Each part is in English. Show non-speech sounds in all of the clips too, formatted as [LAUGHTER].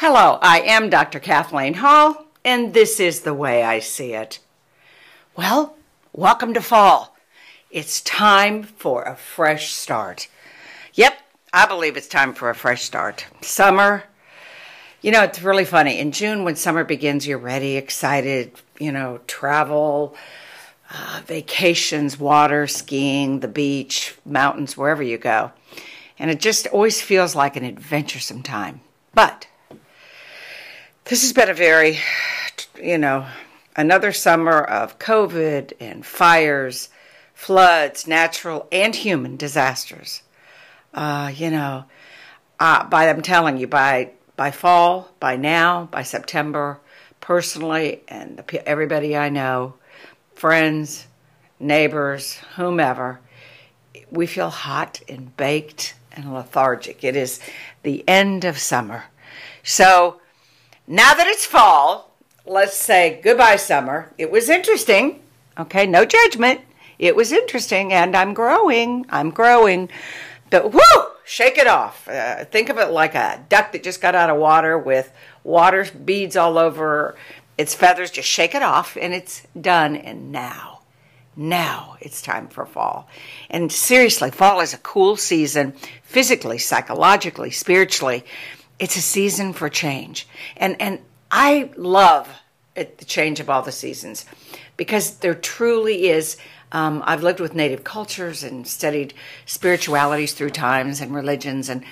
Hello, I am Dr. Kathleen Hall, and this is the way I see it. Well, welcome to fall. It's time for a fresh start. Yep, I believe it's time for a fresh start. Summer, you know, it's really funny. In June, when summer begins, you're ready, excited, you know, travel, uh, vacations, water, skiing, the beach, mountains, wherever you go. And it just always feels like an adventuresome time. But this has been a very, you know, another summer of COVID and fires, floods, natural and human disasters. Uh, you know, uh, by I'm telling you, by by fall, by now, by September, personally, and the, everybody I know, friends, neighbors, whomever, we feel hot and baked and lethargic. It is the end of summer. So now that it's fall, let's say goodbye, summer. It was interesting. Okay, no judgment. It was interesting, and I'm growing. I'm growing. But whoo, shake it off. Uh, think of it like a duck that just got out of water with water beads all over its feathers. Just shake it off, and it's done. And now, now it's time for fall. And seriously, fall is a cool season, physically, psychologically, spiritually it's a season for change. And and I love it, the change of all the seasons because there truly is. Um, I've lived with native cultures and studied spiritualities through times and religions and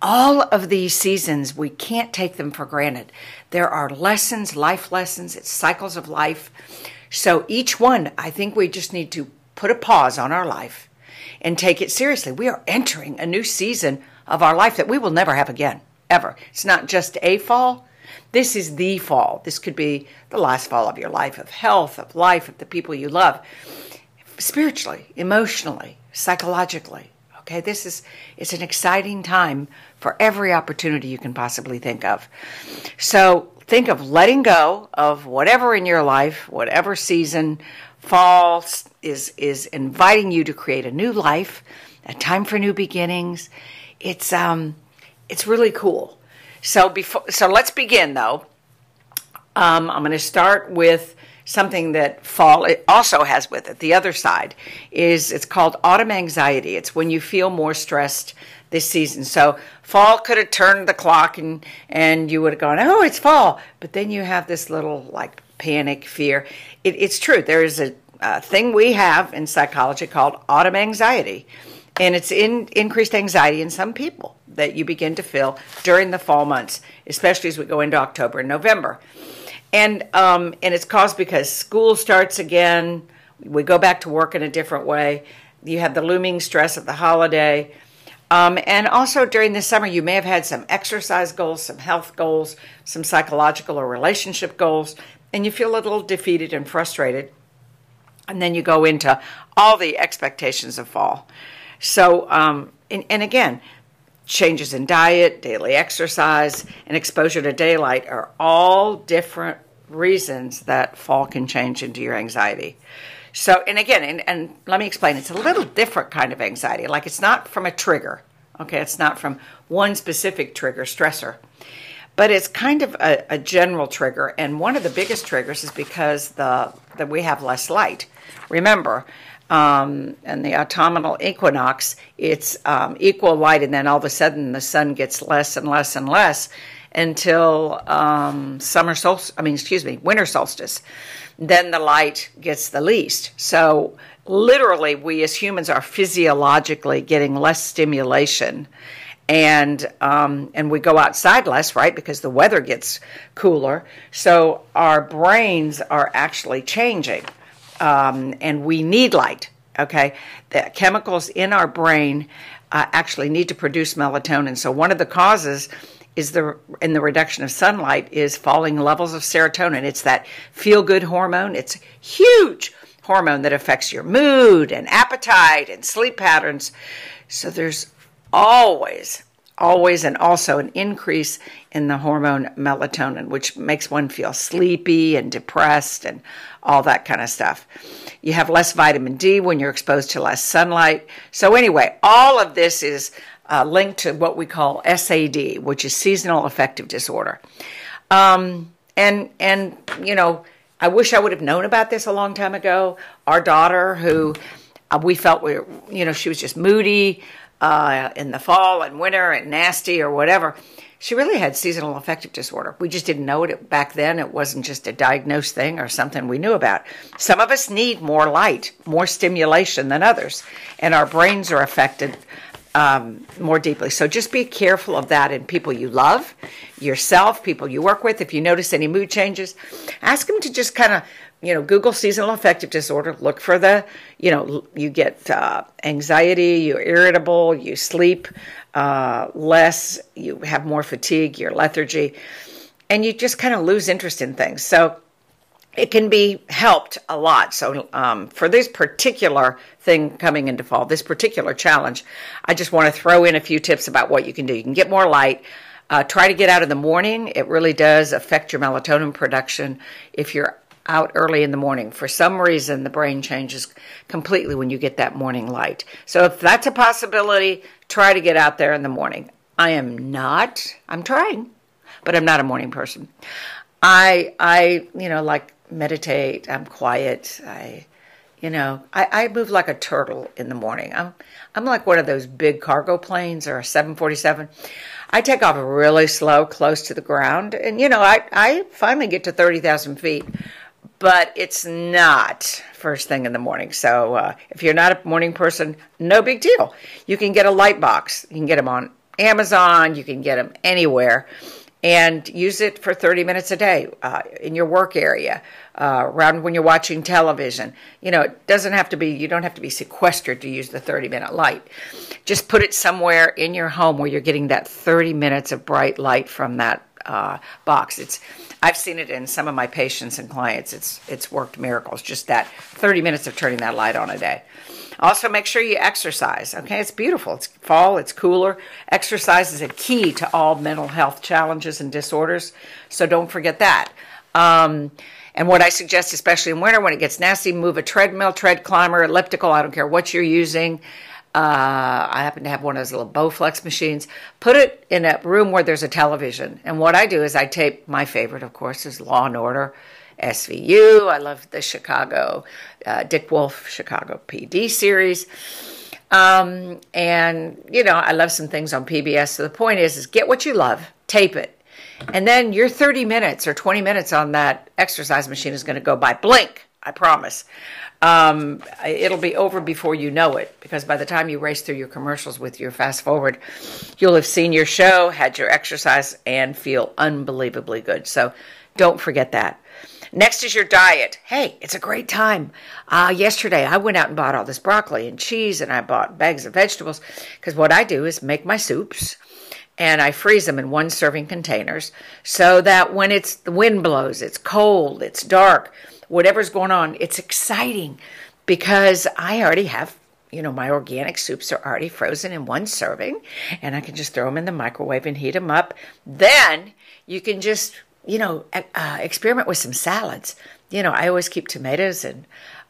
all of these seasons we can't take them for granted there are lessons life lessons it's cycles of life so each one i think we just need to put a pause on our life and take it seriously we are entering a new season of our life that we will never have again ever. It's not just a fall. This is the fall. This could be the last fall of your life, of health, of life, of the people you love, spiritually, emotionally, psychologically. Okay, this is it's an exciting time for every opportunity you can possibly think of. So think of letting go of whatever in your life, whatever season, fall is is inviting you to create a new life, a time for new beginnings. It's um it's really cool. So before, so let's begin though. Um, I'm going to start with something that fall also has with it. The other side is it's called autumn anxiety. It's when you feel more stressed this season. So fall could have turned the clock and and you would have gone, oh, it's fall. But then you have this little like panic, fear. It, it's true. There is a, a thing we have in psychology called autumn anxiety, and it's in increased anxiety in some people that you begin to feel during the fall months, especially as we go into October and November. And um, and it's caused because school starts again. We go back to work in a different way. You have the looming stress of the holiday. Um, and also during the summer, you may have had some exercise goals, some health goals, some psychological or relationship goals, and you feel a little defeated and frustrated. And then you go into all the expectations of fall. So, um, and, and again, changes in diet, daily exercise, and exposure to daylight are all different reasons that fall can change into your anxiety. So, and again, and, and let me explain, it's a little different kind of anxiety. Like it's not from a trigger, okay? It's not from one specific trigger, stressor, but it's kind of a, a general trigger. And one of the biggest triggers is because the that we have less light. Remember, um, and the autumnal equinox, it's um, equal light, and then all of a sudden the sun gets less and less and less until um, summer solstice. I mean, excuse me, winter solstice. Then the light gets the least. So literally, we as humans are physiologically getting less stimulation. And um, and we go outside less, right? Because the weather gets cooler. So our brains are actually changing um, and we need light. Okay, the chemicals in our brain uh, actually need to produce melatonin. So one of the causes is the in the reduction of sunlight is falling levels of serotonin. It's that feel good hormone. It's huge hormone that affects your mood and appetite and sleep patterns. So there's always always and also an increase in the hormone melatonin, which makes one feel sleepy and depressed and all that kind of stuff. You have less vitamin D when you're exposed to less sunlight. So, anyway, all of this is uh, linked to what we call SAD, which is seasonal affective disorder. Um, and and you know, I wish I would have known about this a long time ago. Our daughter, who uh, we felt we, were, you know, she was just moody uh, in the fall and winter and nasty or whatever. She really had seasonal affective disorder. We just didn't know it back then. It wasn't just a diagnosed thing or something we knew about. Some of us need more light, more stimulation than others, and our brains are affected um, more deeply. So just be careful of that in people you love, yourself, people you work with. If you notice any mood changes, ask them to just kind of, you know, Google seasonal affective disorder. Look for the, you know, you get uh, anxiety, you're irritable, you sleep uh, less, you have more fatigue, your lethargy, and you just kind of lose interest in things. So it can be helped a lot. So, um, for this particular thing coming into fall, this particular challenge, I just want to throw in a few tips about what you can do. You can get more light. Uh, try to get out in the morning. It really does affect your melatonin production if you're out early in the morning. For some reason, the brain changes completely when you get that morning light. So, if that's a possibility, try to get out there in the morning. I am not, I'm trying, but I'm not a morning person. I, I, you know, like meditate. I'm quiet. I, you know, I, I move like a turtle in the morning. I'm, I'm like one of those big cargo planes or a 747. I take off really slow, close to the ground, and you know, I, I finally get to 30,000 feet, but it's not first thing in the morning. So uh, if you're not a morning person, no big deal. You can get a light box. You can get them on Amazon. You can get them anywhere and use it for 30 minutes a day uh, in your work area, uh, around when you're watching television. You know, it doesn't have to be, you don't have to be sequestered to use the 30 minute light. Just put it somewhere in your home where you're getting that 30 minutes of bright light from that uh, box. It's, I've seen it in some of my patients and clients. It's, it's worked miracles, just that 30 minutes of turning that light on a day. Also, make sure you exercise. Okay, it's beautiful. It's fall, it's cooler. Exercise is a key to all mental health challenges and disorders. So don't forget that. Um, and what I suggest, especially in winter when it gets nasty, move a treadmill, tread climber, elliptical. I don't care what you're using. Uh, I happen to have one of those little Bowflex machines. Put it in a room where there's a television. And what I do is I tape my favorite, of course, is Law and Order. SVU. I love the Chicago, uh, Dick Wolf Chicago PD series. Um, and, you know, I love some things on PBS. So the point is, is get what you love, tape it. And then your 30 minutes or 20 minutes on that exercise machine is going to go by blink, I promise. Um, it'll be over before you know it because by the time you race through your commercials with your fast forward, you'll have seen your show, had your exercise, and feel unbelievably good. So don't forget that. Next is your diet. Hey, it's a great time. Uh, yesterday, I went out and bought all this broccoli and cheese, and I bought bags of vegetables because what I do is make my soups and I freeze them in one serving containers so that when it's the wind blows, it's cold, it's dark, whatever's going on, it's exciting because I already have you know, my organic soups are already frozen in one serving, and I can just throw them in the microwave and heat them up. Then you can just you know, uh, experiment with some salads. You know, I always keep tomatoes and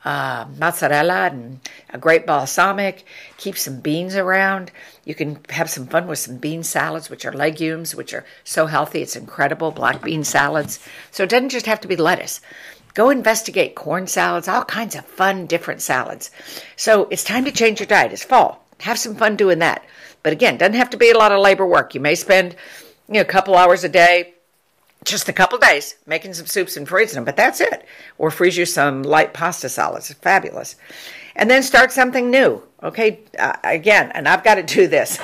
uh, mozzarella and a great balsamic. Keep some beans around. You can have some fun with some bean salads, which are legumes, which are so healthy. It's incredible. Black bean salads. So it doesn't just have to be lettuce. Go investigate corn salads, all kinds of fun, different salads. So it's time to change your diet. It's fall. Have some fun doing that. But again, doesn't have to be a lot of labor work. You may spend, you know, a couple hours a day just a couple days making some soups and freezing them, but that's it. Or freeze you some light pasta salads. Fabulous. And then start something new. Okay, uh, again, and I've got to do this.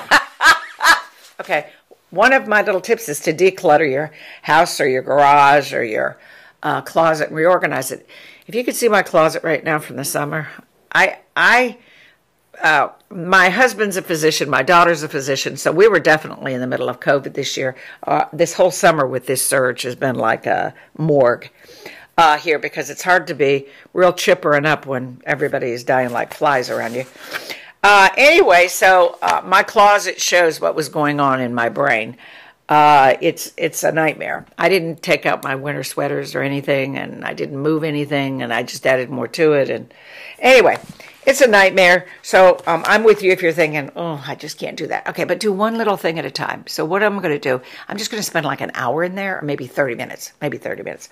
[LAUGHS] okay, one of my little tips is to declutter your house or your garage or your uh, closet and reorganize it. If you could see my closet right now from the summer, I I uh, my husband's a physician, my daughter's a physician, so we were definitely in the middle of COVID this year. Uh, this whole summer with this surge has been like a morgue uh, here because it's hard to be real chipper and up when everybody is dying like flies around you. Uh, anyway, so uh, my closet shows what was going on in my brain. Uh, it's it's a nightmare. I didn't take out my winter sweaters or anything, and I didn't move anything, and I just added more to it. And anyway, it's a nightmare. So um, I'm with you if you're thinking, oh, I just can't do that. Okay, but do one little thing at a time. So what I'm going to do, I'm just going to spend like an hour in there, or maybe 30 minutes, maybe 30 minutes,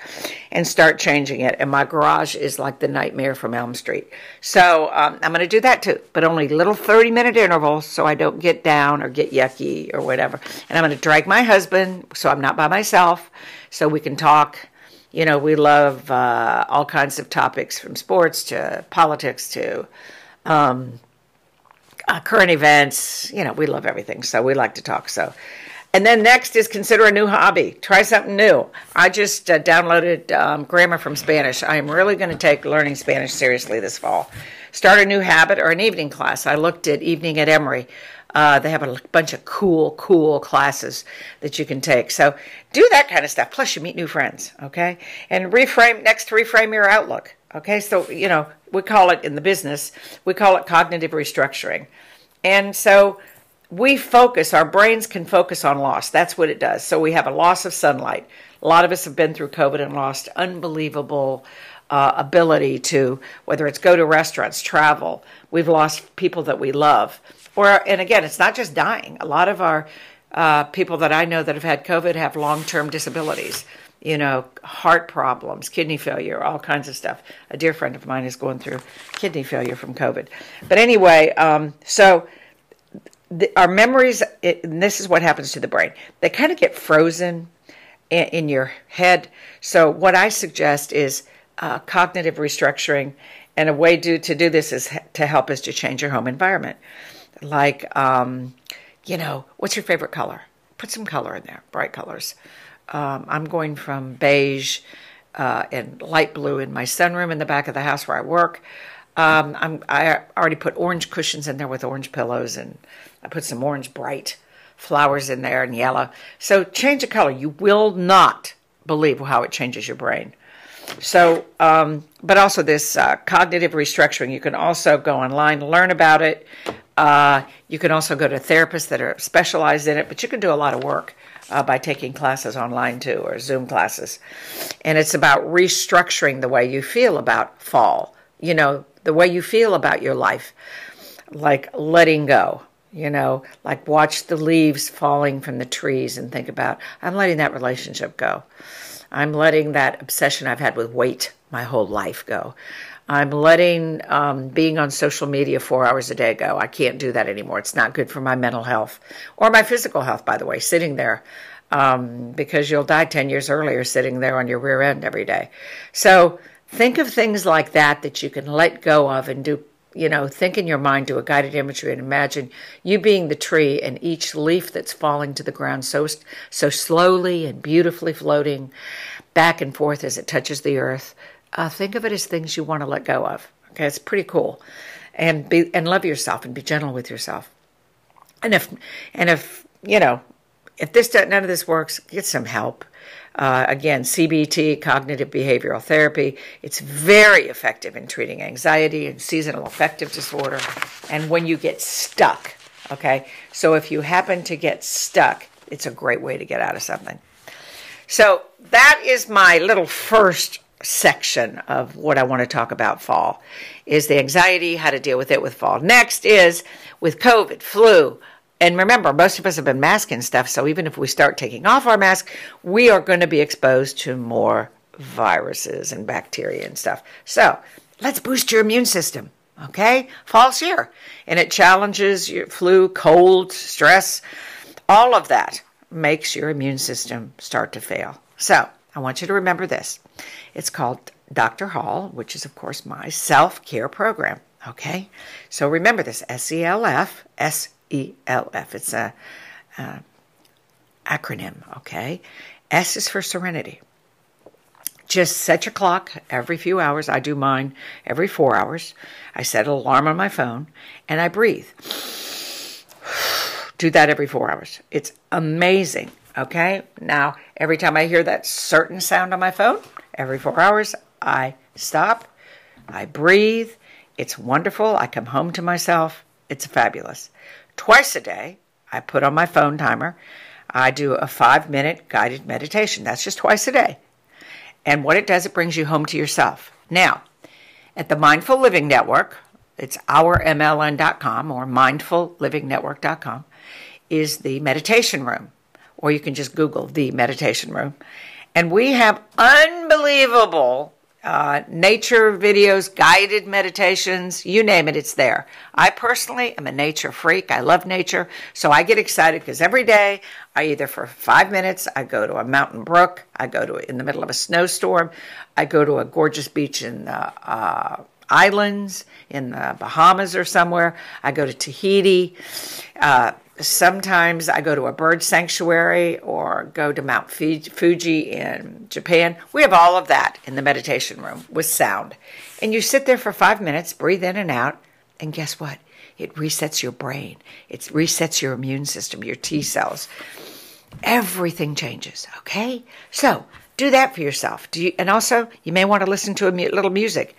and start changing it. And my garage is like the nightmare from Elm Street. So um, I'm going to do that too, but only little 30 minute intervals so I don't get down or get yucky or whatever. And I'm going to drag my husband so I'm not by myself, so we can talk you know, we love uh, all kinds of topics from sports to politics to um, uh, current events. You know, we love everything, so we like to talk. So, and then next is consider a new hobby. Try something new. I just uh, downloaded um, Grammar from Spanish. I am really going to take learning Spanish seriously this fall. Start a new habit or an evening class. I looked at Evening at Emory. Uh, they have a bunch of cool, cool classes that you can take. So do that kind of stuff. Plus, you meet new friends, okay? And reframe, next, reframe your outlook, okay? So, you know, we call it in the business, we call it cognitive restructuring. And so we focus, our brains can focus on loss. That's what it does. So we have a loss of sunlight. A lot of us have been through COVID and lost unbelievable uh, ability to, whether it's go to restaurants, travel. We've lost people that we love or and again, it's not just dying. A lot of our uh, people that I know that have had COVID have long term disabilities. You know, heart problems, kidney failure, all kinds of stuff. A dear friend of mine is going through kidney failure from COVID. But anyway, um, so the, our memories, it, and this is what happens to the brain, they kind of get frozen in, in, your head. So, what I suggest is uh, cognitive restructuring, and a way to, to do this is to help us to change your home environment like, um, you know, what's your favorite color? Put some color in there, bright colors. Um, I'm going from beige uh, and light blue in my sunroom in the back of the house where I work. Um, I'm, I already put orange cushions in there with orange pillows, and I put some orange bright flowers in there and yellow. So change the color. You will not believe how it changes your brain. So, um, but also this uh, cognitive restructuring, you can also go online, learn about it. Uh, you can also go to therapists that are specialized in it, but you can do a lot of work uh, by taking classes online too, or Zoom classes. And it's about restructuring the way you feel about fall, you know, the way you feel about your life, like letting go, you know, like watch the leaves falling from the trees and think about, I'm letting that relationship go. I'm letting that obsession I've had with weight my whole life go. I'm letting um, being on social media four hours a day go. I can't do that anymore. It's not good for my mental health or my physical health, by the way, sitting there. Um, because you'll die 10 years earlier sitting there on your rear end every day. So think of things like that that you can let go of and do, you know, think in your mind, do a guided imagery and imagine you being the tree and each leaf that's falling to the ground so, so slowly and beautifully floating back and forth as it touches the earth uh, think of it as things you want to let go of. Okay, it's pretty cool, and be and love yourself and be gentle with yourself. And if and if you know if this none of this works, get some help. Uh, again, CBT, cognitive behavioral therapy, it's very effective in treating anxiety and seasonal affective disorder. And when you get stuck, okay, so if you happen to get stuck, it's a great way to get out of something. So that is my little first section of what I want to talk about fall is the anxiety, how to deal with it with fall. Next is with COVID, flu. And remember, most of us have been masking stuff, so even if we start taking off our mask, we are going to be exposed to more viruses and bacteria and stuff. So let's boost your immune system. Okay? Fall's here. And it challenges your flu, cold, stress, all of that makes your immune system start to fail. So I want you to remember this. It's called Dr. Hall, which is, of course, my self care program. Okay? So remember this S E L F, S E L F. It's a, a acronym, okay? S is for serenity. Just set your clock every few hours. I do mine every four hours. I set an alarm on my phone and I breathe. [SIGHS] Do that every four hours. It's amazing. Okay? Now, every time I hear that certain sound on my phone, every four hours, I stop, I breathe. It's wonderful. I come home to myself. It's fabulous. Twice a day, I put on my phone timer. I do a five minute guided meditation. That's just twice a day. And what it does, it brings you home to yourself. Now, at the Mindful Living Network, it's ourmln.com or mindfullivingnetwork.com, is the meditation room. Or you can just Google the meditation room. And we have unbelievable uh, nature videos, guided meditations, you name it, it's there. I personally am a nature freak. I love nature. So I get excited because every day I either for five minutes, I go to a mountain brook, I go to in the middle of a snowstorm, I go to a gorgeous beach in the uh, islands in the Bahamas or somewhere, I go to Tahiti. Uh, Sometimes I go to a bird sanctuary or go to Mount Fuji in Japan. We have all of that in the meditation room with sound. And you sit there for five minutes, breathe in and out, and guess what? It resets your brain, it resets your immune system, your T cells. Everything changes, okay? So do that for yourself. Do you, and also, you may want to listen to a little music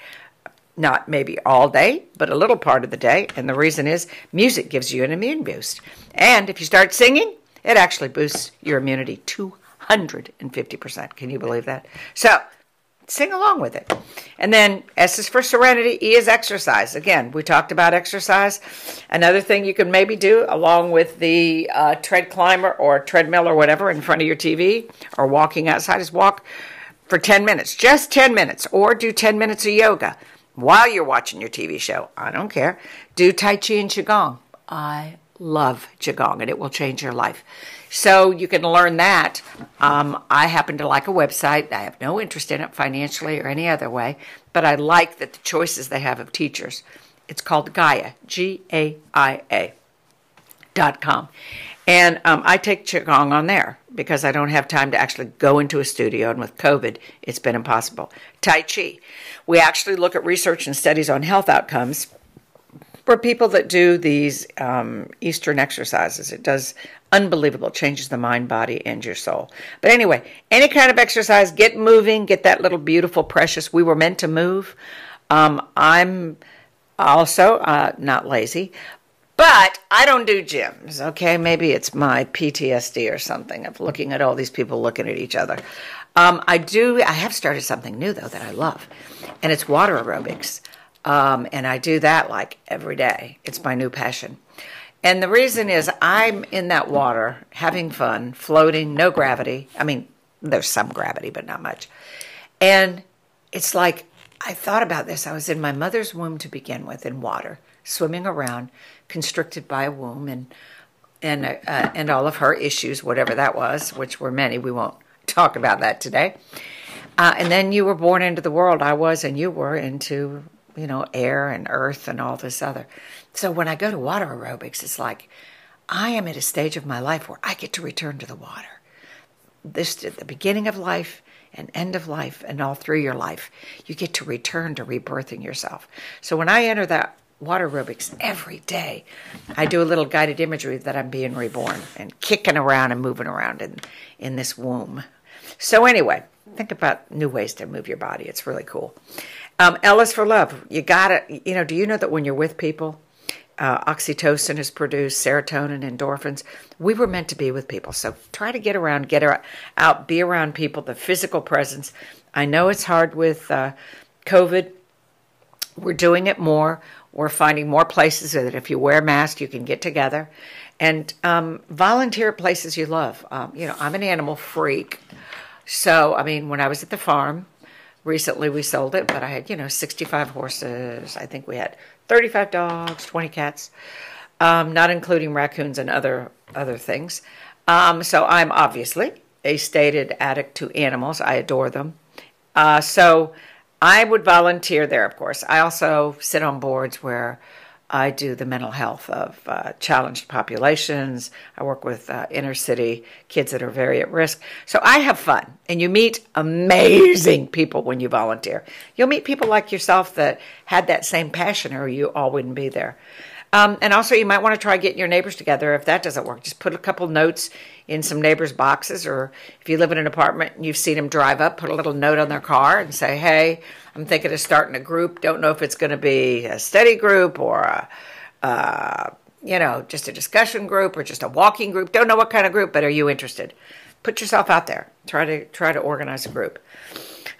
not maybe all day, but a little part of the day. And the reason is music gives you an immune boost. And if you start singing, it actually boosts your immunity 250%. Can you believe that? So sing along with it. And then S is for serenity, E is exercise. Again, we talked about exercise. Another thing you can maybe do along with the uh, tread climber or treadmill or whatever in front of your TV or walking outside is walk for 10 minutes, just 10 minutes, or do 10 minutes of yoga while you're watching your TV show. I don't care. Do Tai Chi and Qigong. I love Qigong and it will change your life. So you can learn that. Um, I happen to like a website. I have no interest in it financially or any other way, but I like that the choices they have of teachers. It's called Gaia, G A I A dot com. And um, I take Qigong on there because I don't have time to actually go into a studio. And with COVID, it's been impossible. Tai Chi. We actually look at research and studies on health outcomes for people that do these um, Eastern exercises. It does unbelievable, changes the mind, body, and your soul. But anyway, any kind of exercise, get moving, get that little beautiful, precious. We were meant to move. Um, I'm also uh, not lazy, but I don't do gyms, okay? Maybe it's my PTSD or something of looking at all these people looking at each other. Um, I do, I have started something new though that I love, and it's water aerobics. Um, and I do that like every day. It's my new passion. And the reason is I'm in that water having fun, floating, no gravity. I mean, there's some gravity, but not much. And it's like I thought about this. I was in my mother's womb to begin with in water, swimming around, constricted by a womb, and and uh, and all of her issues, whatever that was, which were many. We won't talk about that today. Uh, and then you were born into the world. I was, and you were into you know air and earth and all this other. So when I go to water aerobics, it's like I am at a stage of my life where I get to return to the water. This at the beginning of life and end of life and all through your life, you get to return to rebirthing yourself. So when I enter that water aerobics every day, I do a little guided imagery that I'm being reborn and kicking around and moving around in, in this womb. So anyway, think about new ways to move your body. It's really cool. Um, L is for love. You gotta, you know, do you know that when you're with people, uh, oxytocin is produced, serotonin, endorphins. We were meant to be with people. So try to get around, get out, be around people, the physical presence. I know it's hard with uh, COVID. We're doing it more. We're finding more places that if you wear a mask, you can get together and um, volunteer places you love. Um, you know, I'm an animal freak. So, I mean, when I was at the farm, recently we sold it, but I had, you know, 65 horses. I think we had 35 dogs, 20 cats, um, not including raccoons and other other things. Um, so I'm obviously a stated addict to animals. I adore them. Uh, so I would volunteer there, of course. I also sit on boards where I do the mental health of uh, challenged populations. I work with uh, inner city kids that are very at risk. So I have fun, and you meet amazing people when you volunteer. You'll meet people like yourself that had that same passion, or you all wouldn't be there. Um, and also, you might want to try getting your neighbors together. If that doesn't work, just put a couple notes in some neighbors' boxes, or if you live in an apartment and you've seen them drive up, put a little note on their car and say, "Hey, I'm thinking of starting a group. Don't know if it's going to be a study group or a, uh, you know, just a discussion group or just a walking group. Don't know what kind of group, but are you interested? Put yourself out there. Try to try to organize a group."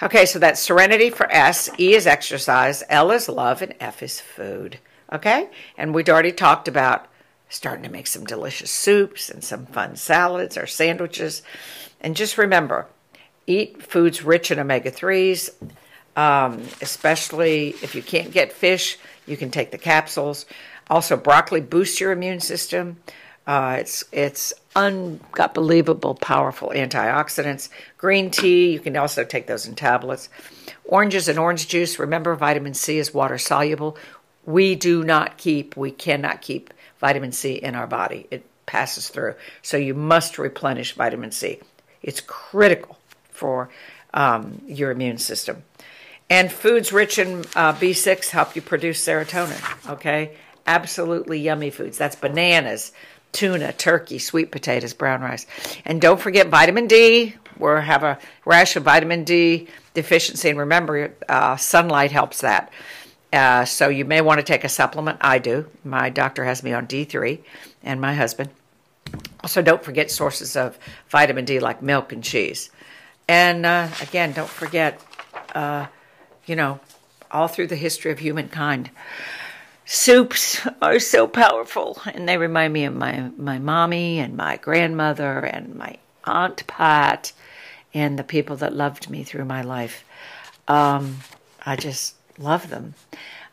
Okay, so that's serenity for S, E is exercise, L is love, and F is food. Okay? And we'd already talked about starting to make some delicious soups and some fun salads or sandwiches. And just remember eat foods rich in omega 3s, um, especially if you can't get fish, you can take the capsules. Also, broccoli boosts your immune system. Uh, it's it's unbelievable powerful antioxidants. Green tea, you can also take those in tablets. Oranges and orange juice. Remember, vitamin C is water soluble. We do not keep, we cannot keep vitamin C in our body. It passes through. So you must replenish vitamin C. It's critical for um, your immune system. And foods rich in uh, B6 help you produce serotonin, okay? Absolutely yummy foods. That's bananas, tuna, turkey, sweet potatoes, brown rice. And don't forget vitamin D. We have a rash of vitamin D deficiency. And remember, uh, sunlight helps that. Uh, so you may want to take a supplement. I do. My doctor has me on D3 and my husband. Also, don't forget sources of vitamin D like milk and cheese. And uh, again, don't forget, uh, you know, all through the history of humankind, soups are so powerful. And they remind me of my, my mommy and my grandmother and my Aunt Pat and the people that loved me through my life. Um, I just love them.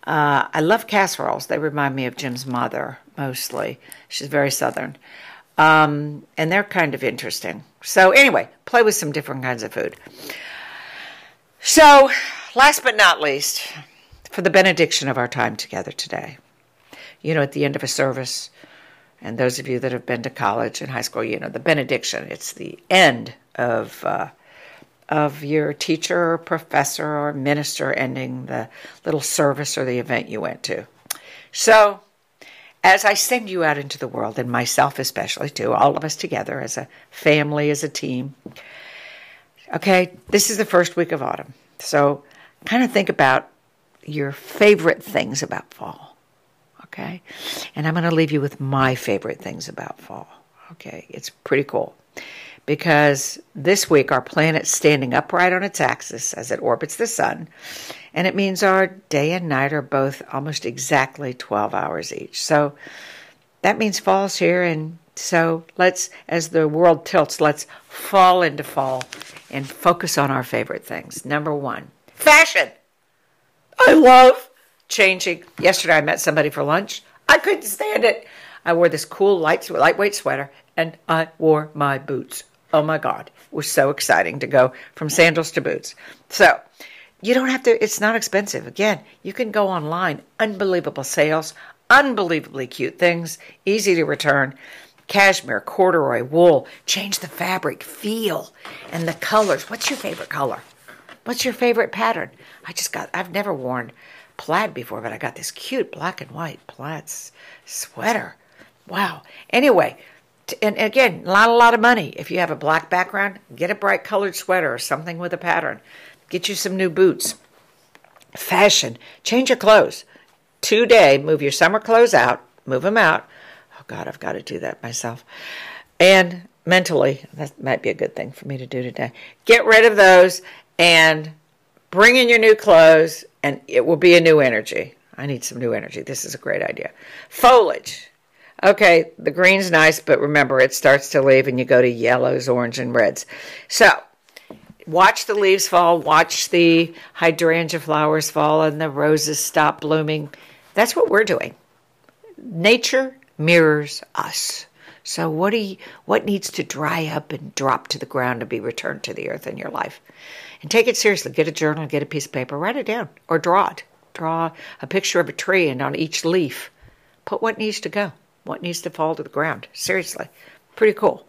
Uh, I love casseroles. They remind me of Jim's mother mostly. She's very southern. Um, and they're kind of interesting. So, anyway, play with some different kinds of food. So, last but not least, for the benediction of our time together today, you know, at the end of a service, and those of you that have been to college and high school, you know, the benediction, it's the end of. Uh, of your teacher or professor or minister ending the little service or the event you went to. So, as I send you out into the world, and myself especially too, all of us together as a family, as a team, okay, this is the first week of autumn. So kind of think about your favorite things about fall, okay? And I'm going to leave you with my favorite things about fall, okay? It's pretty cool because this week our planet's standing upright on its axis as it orbits the sun, and it means our day and night are both almost exactly 12 hours each. So that means fall's here, and so let's, as the world tilts, let's fall into fall and focus on our favorite things. Number one, fashion. I love changing. Yesterday I met somebody for lunch. I couldn't stand it. I wore this cool light, lightweight sweater and I wore my boots. Oh my God, it was so exciting to go from sandals to boots. So you don't have to, it's not expensive. Again, you can go online, unbelievable sales, unbelievably cute things, easy to return. Cashmere, corduroy, wool, change the fabric, feel, and the colors. What's your favorite color? What's your favorite pattern? I just got, I've never worn plaid before, but I got this cute black and white plaid sweater. Wow. Anyway, and again, not a lot of money. If you have a black background, get a bright colored sweater or something with a pattern. Get you some new boots. Fashion. Change your clothes. Today, move your summer clothes out. Move them out. Oh, God, I've got to do that myself. And mentally, that might be a good thing for me to do today. Get rid of those and bring in your new clothes, and it will be a new energy. I need some new energy. This is a great idea. Foliage. Okay, the green's nice, but remember it starts to leave and you go to yellows, orange, and reds. So, watch the leaves fall, watch the hydrangea flowers fall, and the roses stop blooming. That's what we're doing. Nature mirrors us. So, what, do you, what needs to dry up and drop to the ground to be returned to the earth in your life? And take it seriously. Get a journal, get a piece of paper, write it down, or draw it. Draw a picture of a tree, and on each leaf, put what needs to go what needs to fall to the ground. Seriously, pretty cool.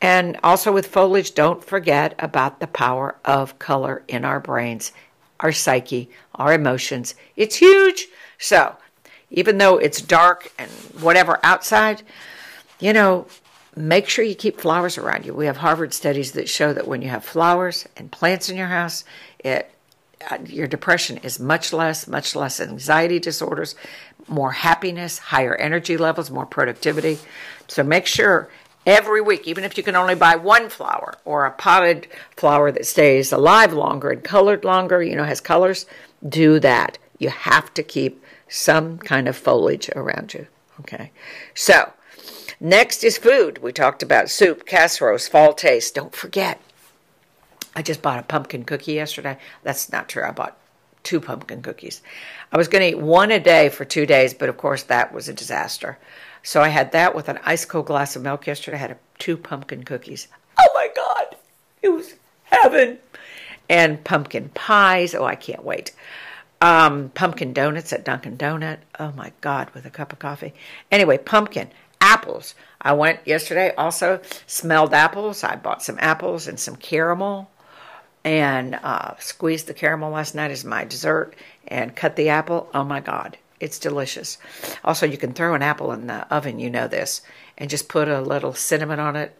And also with foliage, don't forget about the power of color in our brains, our psyche, our emotions. It's huge. So, even though it's dark and whatever outside, you know, make sure you keep flowers around you. We have Harvard studies that show that when you have flowers and plants in your house, it uh, your depression is much less, much less anxiety disorders, more happiness, higher energy levels, more productivity. So make sure every week, even if you can only buy one flower or a potted flower that stays alive longer and colored longer, you know, has colors, do that. You have to keep some kind of foliage around you. Okay. So, next is food. We talked about soup, casseroles, fall taste. Don't forget, I just bought a pumpkin cookie yesterday. That's not true. I bought two pumpkin cookies. I was going to eat one a day for two days, but of course that was a disaster. So I had that with an ice cold glass of milk yesterday. I had a, two pumpkin cookies. Oh my God, it was heaven. And pumpkin pies. Oh, I can't wait. Um, pumpkin donuts at Dunkin' Donut. Oh my God, with a cup of coffee. Anyway, pumpkin apples. I went yesterday. Also smelled apples. I bought some apples and some caramel, and uh, squeezed the caramel last night as my dessert. And cut the apple. Oh my God, it's delicious. Also, you can throw an apple in the oven. You know this, and just put a little cinnamon on it,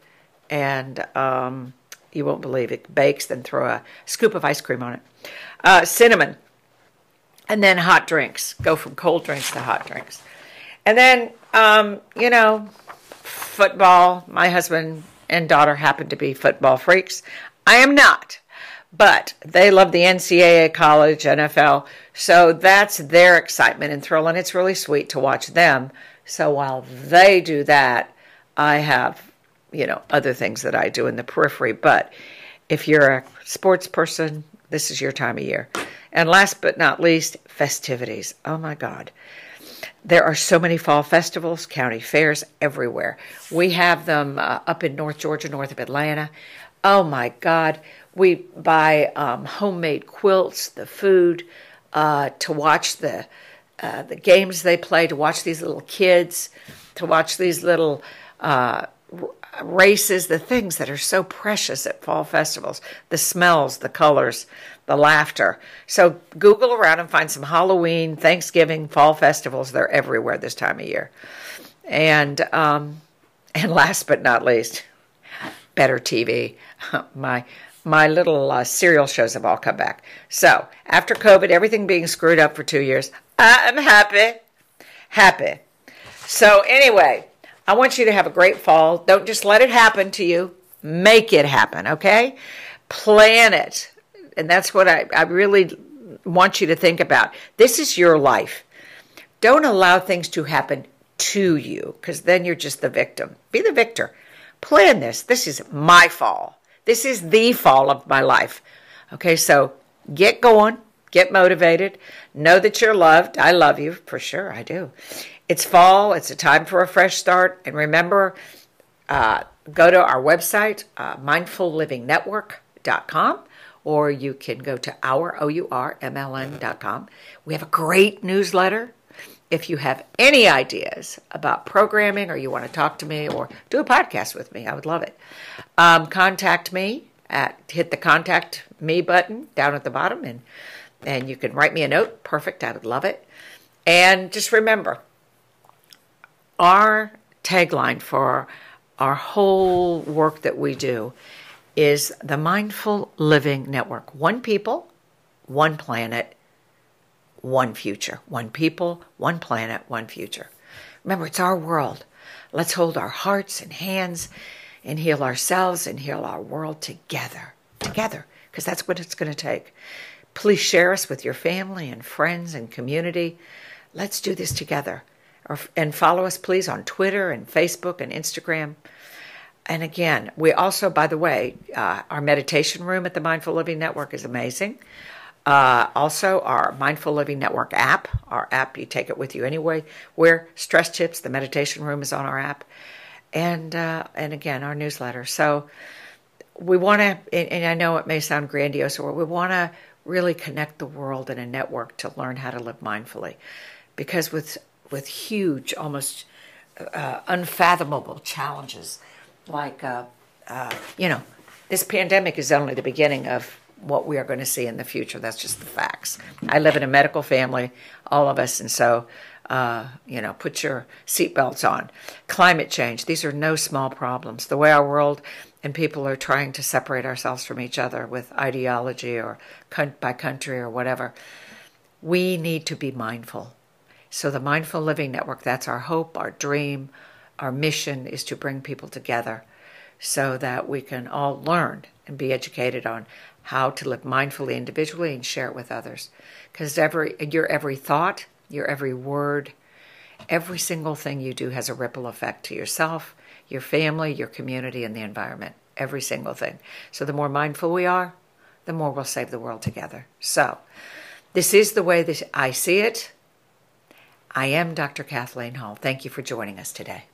and um, you won't believe it bakes. Then throw a scoop of ice cream on it. Uh, cinnamon and then hot drinks. Go from cold drinks to hot drinks. And then, um, you know, football. My husband and daughter happen to be football freaks. I am not, but they love the NCAA, college, NFL. So that's their excitement and thrill, and it's really sweet to watch them. So while they do that, I have, you know, other things that I do in the periphery. But if you're a sports person, this is your time of year. And last but not least, festivities. Oh my God. There are so many fall festivals, county fairs everywhere. We have them uh, up in North Georgia, north of Atlanta. Oh my God. We buy um, homemade quilts, the food, uh, to watch the uh, the games they play, to watch these little kids, to watch these little uh, races, the things that are so precious at fall festivals, the smells, the colors, the laughter. So Google around and find some Halloween, Thanksgiving, fall festivals. They're everywhere this time of year. And um, and last but not least, better TV. [LAUGHS] my my little uh, serial shows have all come back. So after COVID, everything being screwed up for two years, I am happy, happy. So anyway, I want you to have a great fall. Don't just let it happen to you. Make it happen, okay? Plan it. And that's what I, I really want you to think about. This is your life. Don't allow things to happen to you because then you're just the victim. Be the victor. Plan this. This is my fall. This is the fall of my life. Okay, so get going, get motivated, know that you're loved. I love you for sure, I do. It's fall, it's a time for a fresh start. And remember, uh, go to our website, uh, mindfullivingnetwork.com or you can go to our O-U-R-M-L-N.com. We have a great newsletter. If you have any ideas about programming or you want to talk to me or do a podcast with me, I would love it. Um, contact me at hit the contact me button down at the bottom and and you can write me a note. Perfect. I would love it. And just remember, our tagline for our whole work that we do is the Mindful Living Network. One people, one planet, one future. One people, one planet, one future. Remember, it's our world. Let's hold our hearts and hands and heal ourselves and heal our world together. Together, because that's what it's going to take. Please share us with your family and friends and community. Let's do this together. And follow us, please, on Twitter and Facebook and Instagram and again, we also, by the way, uh, our meditation room at the Mindful Living Network is amazing. Uh, also, our Mindful Living Network app, our app, you take it with you anyway, where Stress Tips, the meditation room is on our app. And, uh, and again, our newsletter. So we want to, and I know it may sound grandiose, or we want to really connect the world in a network to learn how to live mindfully. Because with, with huge, almost uh, unfathomable challenges, like, uh, uh, you know, this pandemic is only the beginning of what we are going to see in the future. That's just the facts. I live in a medical family, all of us, and so, uh, you know, put your seatbelts on. Climate change, these are no small problems. The way our world and people are trying to separate ourselves from each other with ideology or by country or whatever, we need to be mindful. So, the Mindful Living Network, that's our hope, our dream, our mission is to bring people together so that we can all learn and be educated on how to live mindfully individually and share it with others. Because every your every thought, Your every word, every single thing you do has a ripple effect to yourself, your family, your community, and the environment. Every single thing. So the more mindful we are, the more we'll save the world together. So this is the way that I see it. I am Dr. Kathleen Hall. Thank you for joining us today.